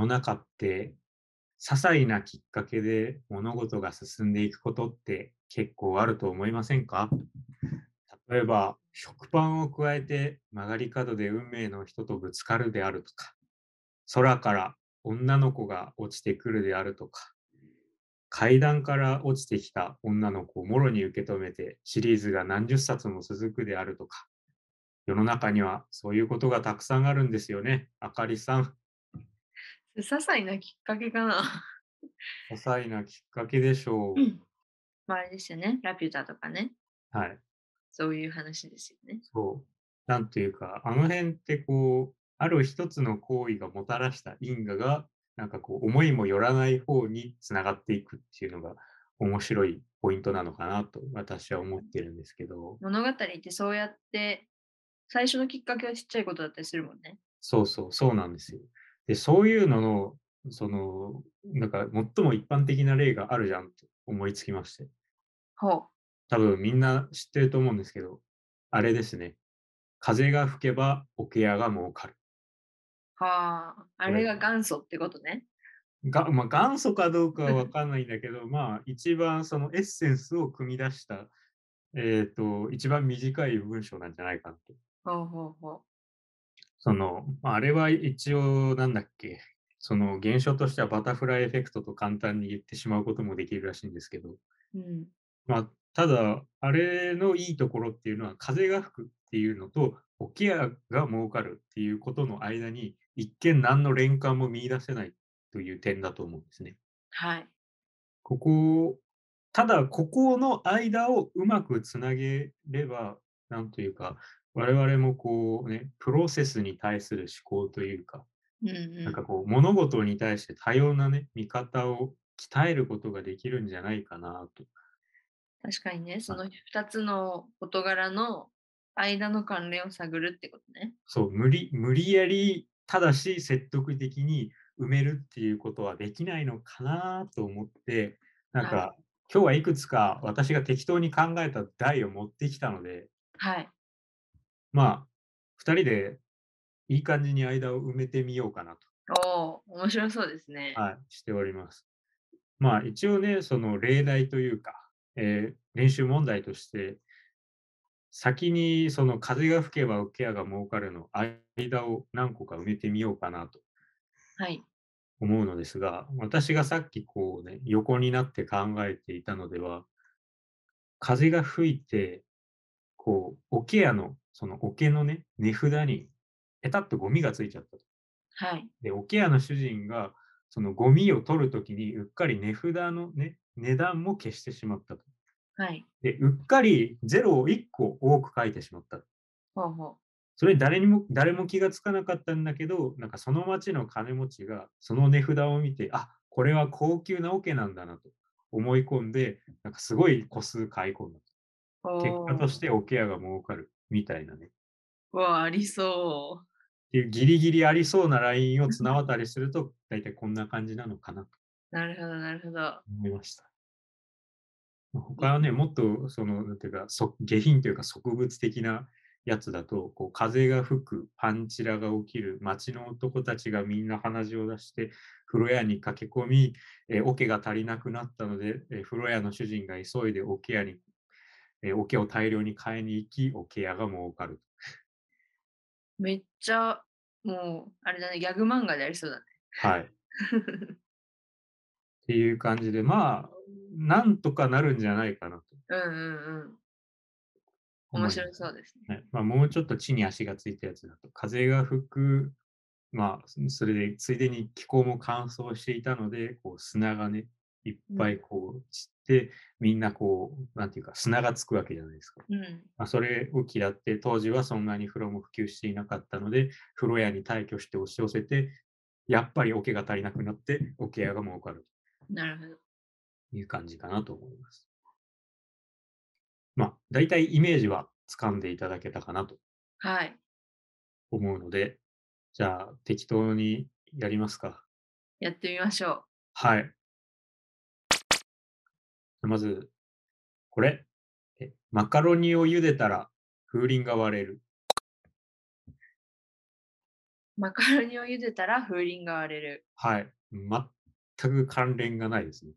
の中って些細なきっかけで物事が進んでいくことって結構あると思いませんか？例えば食パンを加えて曲がり角で運命の人とぶつかるであるとか空から女の子が落ちてくるであるとか階段から落ちてきた女の子をもろに受け止めてシリーズが何十冊も続くであるとか世の中にはそういうことがたくさんあるんですよねあかりさん。些細なきっかけかな。些細なきっかけでしょう、まあ、あれですよね。ラピュタとかね。はいそういう話ですよね。そうなんというかあの辺ってこうある一つの行為がもたらした因果がなんかこう思いもよらない方につながっていくっていうのが面白いポイントなのかなと私は思ってるんですけど物語ってそうやって最初のきっかけはちっちゃいことだったりするもんね。そうそうそうなんですよでそういうののそのなんか最も一般的な例があるじゃんと思いつきましてほ多分みんな知ってると思うんですけどあれですね風が吹けば桶屋が儲かるう。はあ。あれが元祖ってことね。が、まあ、元祖かどうかは分 かんないんだけど、まあ、一番そのエッセンスを組み出した、えっ、と、一番短い文章なんじゃないかなと。ほうほうほその、まああれは一応、なんだっけ、その現象としてはバタフライエフェクトと簡単に言ってしまうこともできるらしいんですけど、う。うん。まあ、ただ、あれのいいところっていうのは、風が吹くっていうのと、桶屋が儲かるっていうことの間に、一見何の連関も見出せないという点だと思うんですね。はい。ここ、ただ、ここの間をうまくつなげれば、なんというか、我々もこうね、プロセスに対する思考というか、うんうん。なんかこう、物事に対して多様なね、見方を鍛えることができるんじゃないかなと。確かにね、その2つの事柄の間の関連を探るってことね。そう、無理、無理やり、ただし説得的に埋めるっていうことはできないのかなと思って、なんか、は今日はいくつか私が適当に考えた題を持ってきたので、はい。まあ、2人でいい感じに間を埋めてみようかなおお、面白そうですね。と、はい、しております。まあ、一応ね、その例題というか、えー練習問題として、先にその風が吹けば受け屋が儲かるの間を何個か埋めてみようかなとはい。思うのですが、私がさっきこうね、横になって考えていたのでは、風が吹いて、こう、桶屋の、その桶のね、値札に、ペタッとゴミがついちゃったと。はい。で、桶屋の主人が、そのゴミを取るときに、うっかり値札のね、値段も消してしまったと。はい。で、うっかりゼロを1個多く書いてしまった。ほうほそれに誰にも、誰も気がつかなかったんだけど、なんかその町の金持ちがその値札を見て、あ、これは高級な桶なんだなと思い込んで、なんかすごい個数買い込んだと。う。結お果として桶屋が儲かるみたいなね。わあ、ありそていうギリギリありそうなラインを綱渡りすると、大体こんな感じなのかな。なるほど、なるほど。思いました。他はね、もっとその、なんていうか、そ下品というか植物的なやつだと、こう風が吹く、パンチラが起きる、町の男たちがみんな鼻血を出して、風呂屋に駆け込み、えー桶が足りなくなったので、えー風呂屋の主人が急いで桶屋に、えー桶を大量に買いに行き、桶屋が儲かる。めっちゃ、もう、あれだね、ギャグ漫画でありそうだね。はい。っていう感じで、まあ、なんとかなるんじゃないかなとうんうんうん。面白そうですね。はいまあ、もうちょっと地に足がついたやつだと、風が吹く、まあ、そそれで、ついでに気候も乾燥していたので、こう砂がね、いっぱいこう散って、みんなこう、なんていうか、砂がつくわけじゃないですか。うん。まあ、それを嫌って、当時はそんなに風呂も普及していなかったので、風呂屋に退去して押し寄せて、やっぱり桶が足りなくなって、桶屋が儲かるなるほど。という感じかなと思います。まあ、大体イメージは掴んでいただけたかなとはい。思うので、じゃあ適当にやりますか。やってみましょはい。まず、これ。えマカロニを茹でたら風鈴が割れる。う。マカロニを茹でたら風鈴が割れる。はい。全く関連がないですね。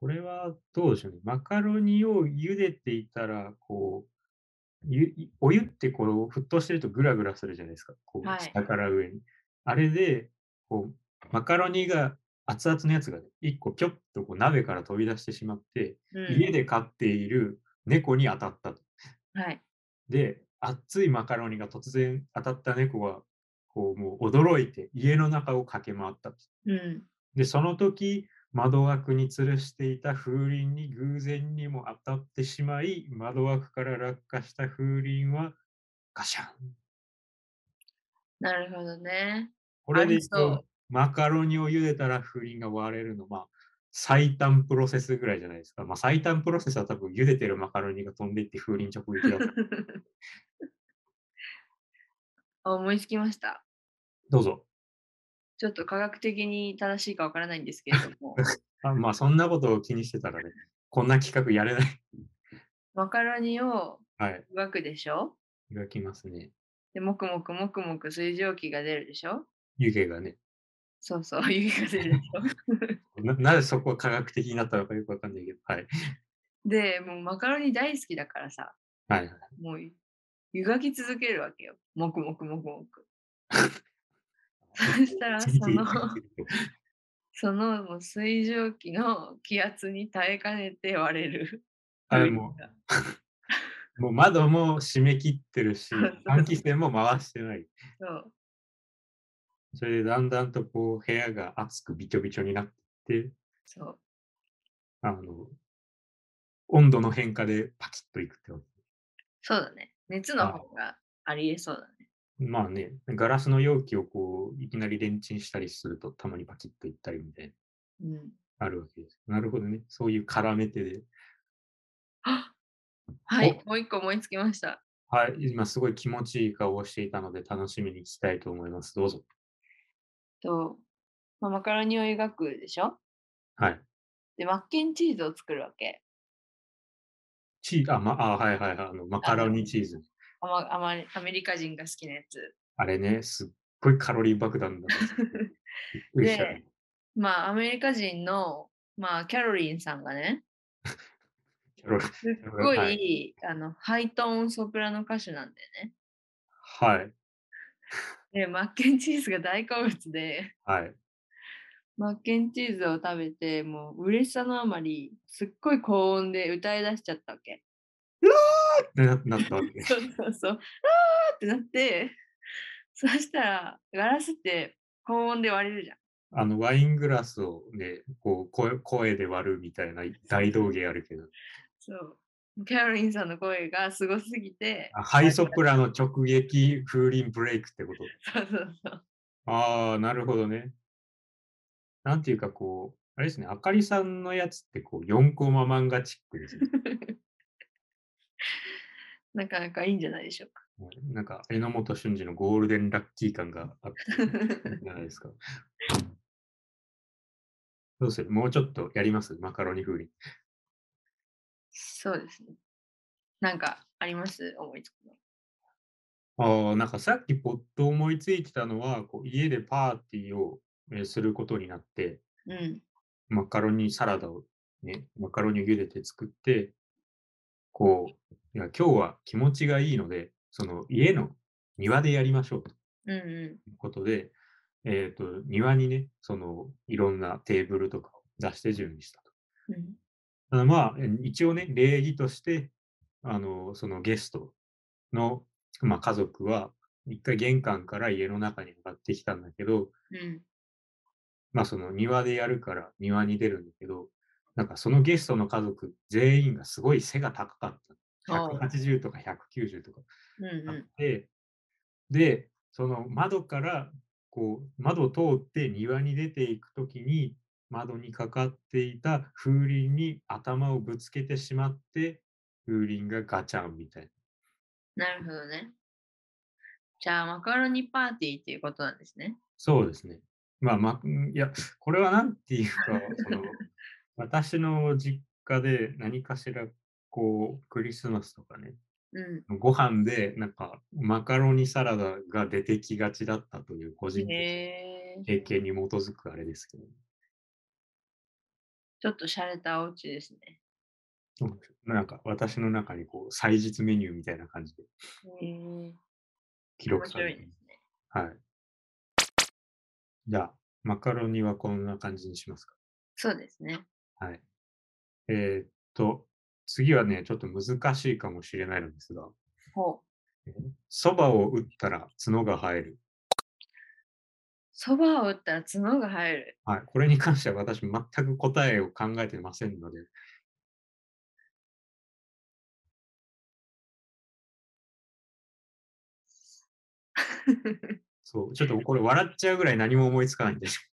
これはどうでしょうね。マカロニを茹でていたら、こう、ゆお湯ってこう沸騰してるとグラグラするじゃないですか。こうはい。下から上に。あれで、こう、マカロニが熱々のやつがね、1個ぴょっとこう鍋から飛び出してしまって、うん。家で飼っている猫に当たったと。はい。で、熱いマカロニが突然当たった猫は、こうもう驚いて家の中を駆け回ったと。うん。で、その時、窓枠に吊るしていた風鈴に偶然にも当たってしまい、窓枠から落下した風鈴はガシャン。なるほどね。これでいくありそうと、マカロニを茹でたら風鈴が割れるの、まあ、最短プロセスぐらいじゃないですか。まあ、最短プロセスは多分茹でてるマカロニが飛んでいって風鈴直撃だった。あ思いつきました。どうぞ。ちょっと科学的に正しいかわからないんですけれども、あまあ、そんなことを気にしてたらね、こんな企画やれない。マカロニをはい。湯がくでしょ？描きますね。で、もくもくもくもく水蒸気が出るでしょ？湯気がね。そうそう、湯気が出るでしょ ななぜそこは科学的になったのかよくわかんないけど。はい。で、もうマカロニ大好きだからさ、はい。もう湯がき続けるわけよ。もくもくもくもく。そしたら、その、そのもう水蒸気の気圧に耐えかねて割れる。あれももう窓も閉め切ってるし換気扇も回してない。そう。それでだんだんとこう部屋が熱くびちょびちょになって、そう。あの、温度の変化でパキッといくってわけそうだね。熱の方がありえそうだね。まあね、ガラスの容器をこう、いきなりレンチンしたりすると、たまにパキッといったりみたいうん。な、あるわけです。なるほどね。そういう絡めてで。あはい、もう一個思いつきました。はい、今すごい気持ちいい顔をしていたので、楽しみに聞きたいと思います。どうぞ。と、まあ、マカロニを描くでしょ？はい。で、マッケンチーズを作るわけ。チーあ、ま、あ、はいはいはい。あの、マカロニチーズ。アマアマアメリカ人が好きなやつ。あれね、すっごいカロリー爆弾だった。びっくりしたね。まあ、アメリカ人の、まあ、キャロリンさんがね、キャロすっごい、はいあのハイトーンソプラノ歌手なんだよね。はい。で、マッケンチーズが大好物で、はい。マッケンチーズを食べて、もう嬉しさのあまり、すっごい高音で歌い出しちゃったわけ。ってななったわけ。そうそうそう。あーってなって、そしたら、ガラスって高音で割れるじゃん。あの、ワイングラスをね、こう、声声で割るみたいな大道芸あるけど、そう。キャロリンさんの声がすごすぎて、あハイソプラの直撃風鈴ブレイクってこと？そうそうそう。ああ、なるほどね。なんていうかこう、あれですね、あかりさんのやつってこう、4コマ漫画チックですね。なかなかいいんじゃないでしょうか。うんなんか、榎本俊二のゴールデンラッキー感があって、じゃないですか。どうする？もうちょっとやります？マカロニ風鈴。そうですね。なんかあります思いつくの。ああ、なんかさっきポッと思いついてたのは、こう家でパーティーをえーすることになって、うん。マカロニサラダをね、マカロニを茹でて作って、こう、いや今日は気持ちがいいので、その家の庭でやりましょうとうんういうことで、えっ、と、庭にね、そのいろんなテーブルとかを出して準備したと。ん。うんまあ、え一応ね、礼儀として、あの、そのゲストの、まあ、家族は、一回玄関から家の中に上がってきたんだけど、うん。まあその庭でやるから庭に出るんだけど、なんかそのゲストの家族全員がすごい背が高かった。おう180とか190とかあっうんうて、で、その窓から、こう、窓を通って庭に出ていくときに、窓にかかっていた風鈴に頭をぶつけてしまって、風鈴がガチャンみたいな。ん。なるほどね。じゃあ、マカロニパーティーっていうことなんですね。そうですね。まあ、ま、んいや、これはなんていうか、その、私の実家で何かしら、こう、クリスマスとかね、うん。ご飯でなんかマカロニサラダが出てきがちだったという個人的。経験に基づくあれですけど。ちょっと洒落たお家ですね。なんか私の中にこう祭日メニューみたいな感じで。記面録されてね。はい。じゃあ、マカロニはこんな感じにしますか？そうですね。はい。えーっと、次はね、ちょっと難しいかもしれないのですが。そばを打ったら角が生える。そばを打ったら角が生える。はい。これに関しては私全く答えを考えてませんので、そう、ちょっとこれ笑っちゃうぐらい何も思いつかないんです。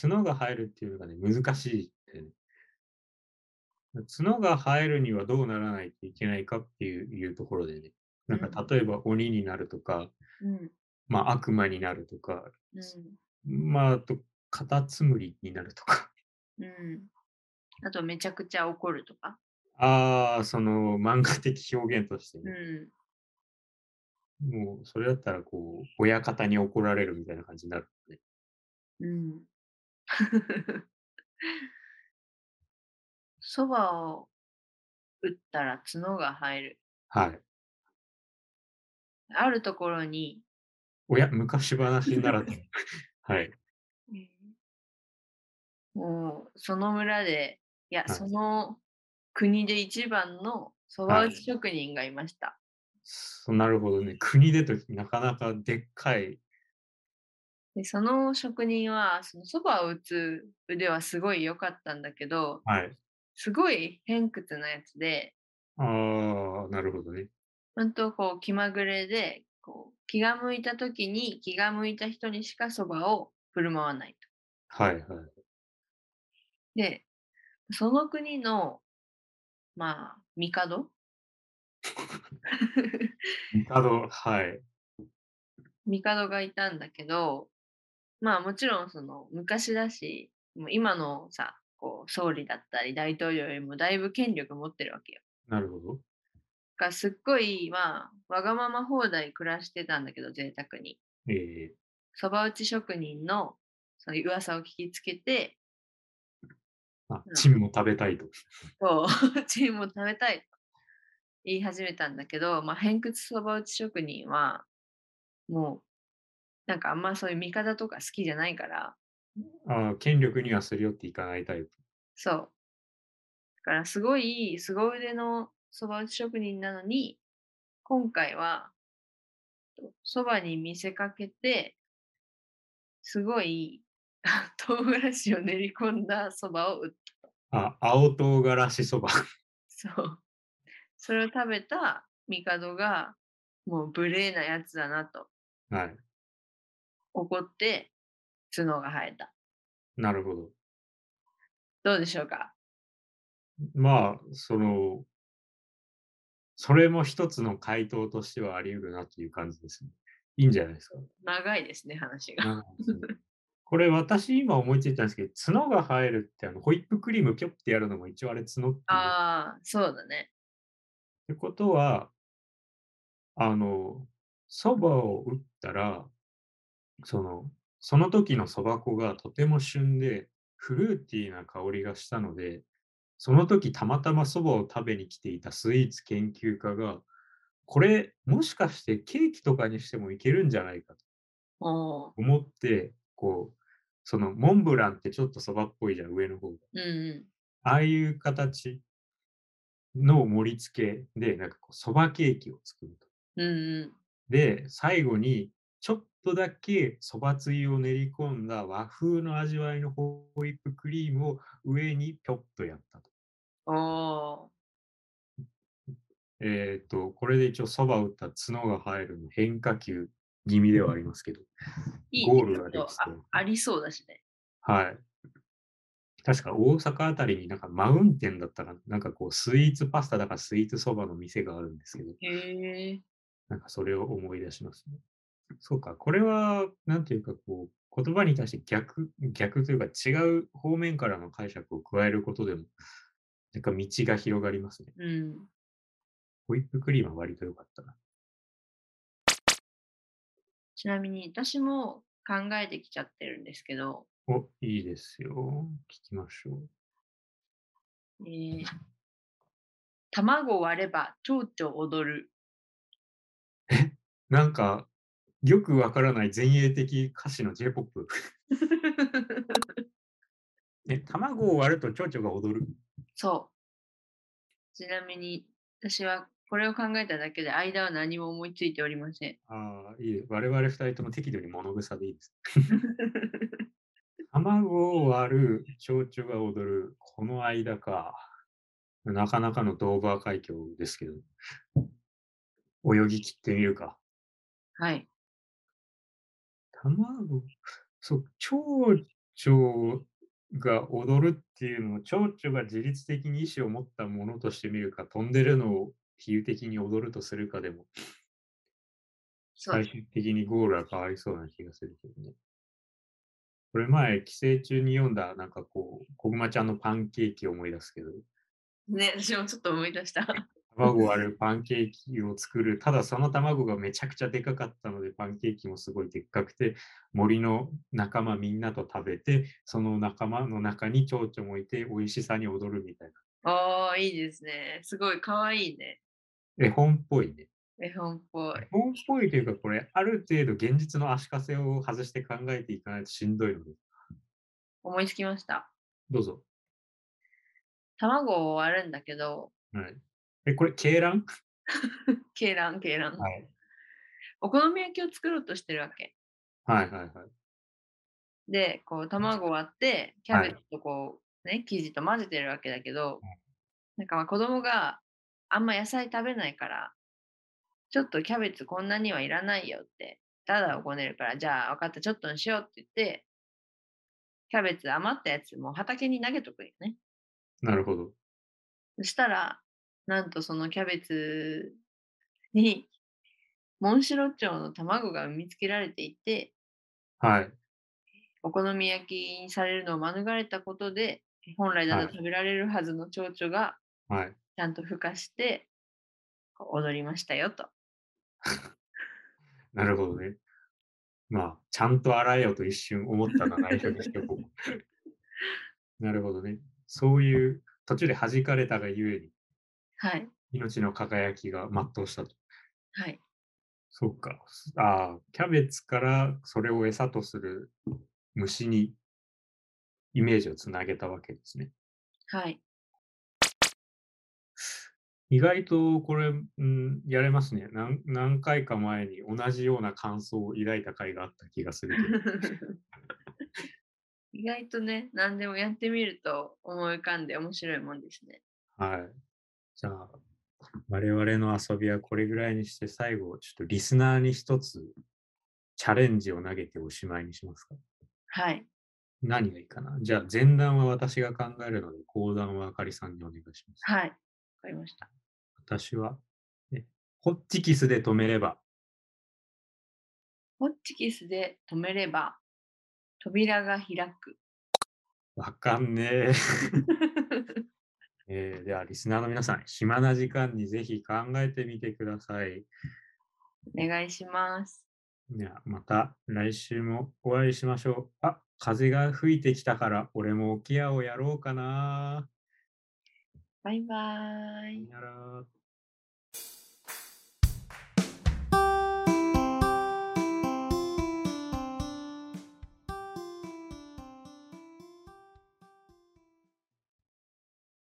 角が生えるっていうのがね、難しい。角が生えるにはどうならないといけないかっていういうところでね、なんかうん例えば鬼になるとか、うん。まあ悪魔になるとか、うん。まああとカタツムリになるとか、うん。あと、めちゃくちゃ怒るとか。ああ、その漫画的表現としてうね、ん。もうそれだったらこう、親方に怒られるみたいな感じになるので、うん。そばを打ったら角が生える。はい。あるところに、おや、昔話ならと。はい。もうその村で、いや、はいその国で一番のそば打ち職人がいました。そなるほどね。国でとなかなかでっかい。でその職人は、そのそばを打つ腕はすごい良かったんだけど、はい。すごい偏屈なやつで、ああ、なるほどね。本当こう気まぐれで、こう気が向いた時に気が向いた人にしかそばを振る舞わないと。はいはい。で、その国の、まあ、帝？帝、はい。帝がいたんだけど、まあもちろんその昔だし、もう今のさ、こう総理だったり大統領よりもだいぶ権力持ってるわけよ。なるほど。がすっごい、まあ、わがまま放題暮らしてたんだけど、贅沢に。えそば打ち職人のその噂を聞きつけて、ー、あう、んチンも食べたいと。そう、チームを食べたいと言い始めたんだけど、まあ、偏屈そば打ち職人は、もう、なんかあんまそういう味方とか好きじゃないから、あー権力にはすり寄っていかないタイプ。そう。だからすごい凄腕のそば打ち職人なのに、今回は、そばに見せかけて、すごい 唐辛子を練り込んだそばを打った。あ、青唐辛子そば。そう。それを食べた帝が、もう無礼なやつだなとはい。怒って、角が生えた。なるほど。どうでしょうか？まあ、その、それも一つの回答としてはあり得るなっていう感じですね。いいんじゃないですか。長いですね、話が。これ私今思いついたんですけど、角が生えるってあのホイップクリームピョってやるのも一応あれ角って。ああ、そうだね。ってことは、あの、そばを打ったら、その、その時のそば粉がとても旬で、フルーティーな香りがしたので、その時たまたまそばを食べに来ていたスイーツ研究家が、これもしかしてケーキとかにしてもいけるんじゃないかと思って、こう、そのモンブランってちょっとそばっぽいじゃん、上の方が。うんうん。ああいう形の盛り付けで、なんかこう、そばケーキを作ると。うんうん。で、最後にちょっとだけそばつゆを練り込んだ和風の味わいのホイップクリームを上にぴょっとやったと。おえっ、と、これで一応そばを打った角が生えるの変化球気味ではありますけど。いいゴールができそうあありそうだしね。はい。確か大阪あたりになんかマウンテンだったら、なんかこうスイーツパスタだからスイーツそばの店があるんですけど、へえ。なんかそれを思い出しますね。そうか、これは、なんていうかこう、言葉に対して逆、逆というか違う方面からの解釈を加えることでも、なんか道が広がりますね。うん。ホイップクリームは割と良かったな。ちなみに私も考えてきちゃってるんですけど、お、いいですよ。聞きましょう。えー、卵割れば蝶々踊る。なんか、よくわからない前衛的歌詞の J-POP。え、卵を割ると蝶々が踊る。そう。ちなみに、私はこれを考えただけで間は何も思いついておりません。ああ、いい。我々二人とも適度に物草でいいです。卵を割る蝶々が踊る。この間か。なかなかのドーバー海峡ですけど。泳ぎ切ってみるか。はい。卵、そう、蝶々が踊るっていうのを蝶々が自律的に意思を持ったものとして見るか、飛んでるのを比喩的に踊るとするかでも、最終的にゴールは変わりそうな気がするけどね。これ前、寄生虫に読んだ、なんかこう、こぐまちゃんのパンケーキを思い出すけど、ね、私もちょっと思い出した。卵を割るパンケーキを作る。ただその卵がめちゃくちゃでかかったので、パンケーキもすごいでっかくて、森の仲間みんなと食べて、その仲間の中に蝶々もいて、美味しさに踊るみたいああ、いいですね。すごいかわいいね。な。絵本っぽいね。絵本っぽい絵。本っぽいというか、これ、ある程度現実の足かせを外して考えていかないとしんどいので、思いつきました。どうぞ。卵を割るんだけど、はい。え、これ、鶏卵？鶏卵、鶏卵。はい。お好み焼きを作ろうとしてるわけ。はいはいはい。で、こう、卵を割って、キャベツとこう、ね、生地と混ぜてるわけだけど、なんかまあ子供があんま野菜食べないから、ちょっとキャベツこんなにはいらないよって、ただをこねるから、じゃあ分かった、ちょっとにしようって言って、キャベツ余ったやつもう畑に投げとくよね。なるほど。そしたら、なんとそのキャベツに、モンシロチョウの卵が産みつけられていて、はい。お好み焼きにされるのを免れたことで、本来なはいら食べられるはずの蝶々がはい。ちゃんと孵化して、踊りましたよと。なるほどね。まあ、ちゃんと洗えよと一瞬思ったのは内緒にしておこう。なるほどね。そういう途中で弾かれたがゆえにはい。命の輝きが全うしたと。はい。そうか。ああ、キャベツからそれを餌とする虫にイメージをつなげたわけですね。はい。意外とこれ、うん、やれますね何。何回か前に同じような感想を抱いた回があった気がする。意外とね、何でもやってみると思い浮かんで面白いもんですね。はい。じゃあ、我々の遊びはこれぐらいにして最後、ちょっとリスナーに一つチャレンジを投げておしまいにしますか？はい。何がいいかな？じゃあ、前段は私が考えるので、後段はあかりさんにお願いします。はい。わかりました。私は、ね、ホッチキスで止めれば、ホッチキスで止めれば、扉が開く。わかんねえ。えーでは、リスナーの皆さん、暇な時間にぜひ考えてみてください。お願いします。では、また来週もお会いしましょう。あ、風が吹いてきたから、俺も沖合をやろうかな。バイバーイ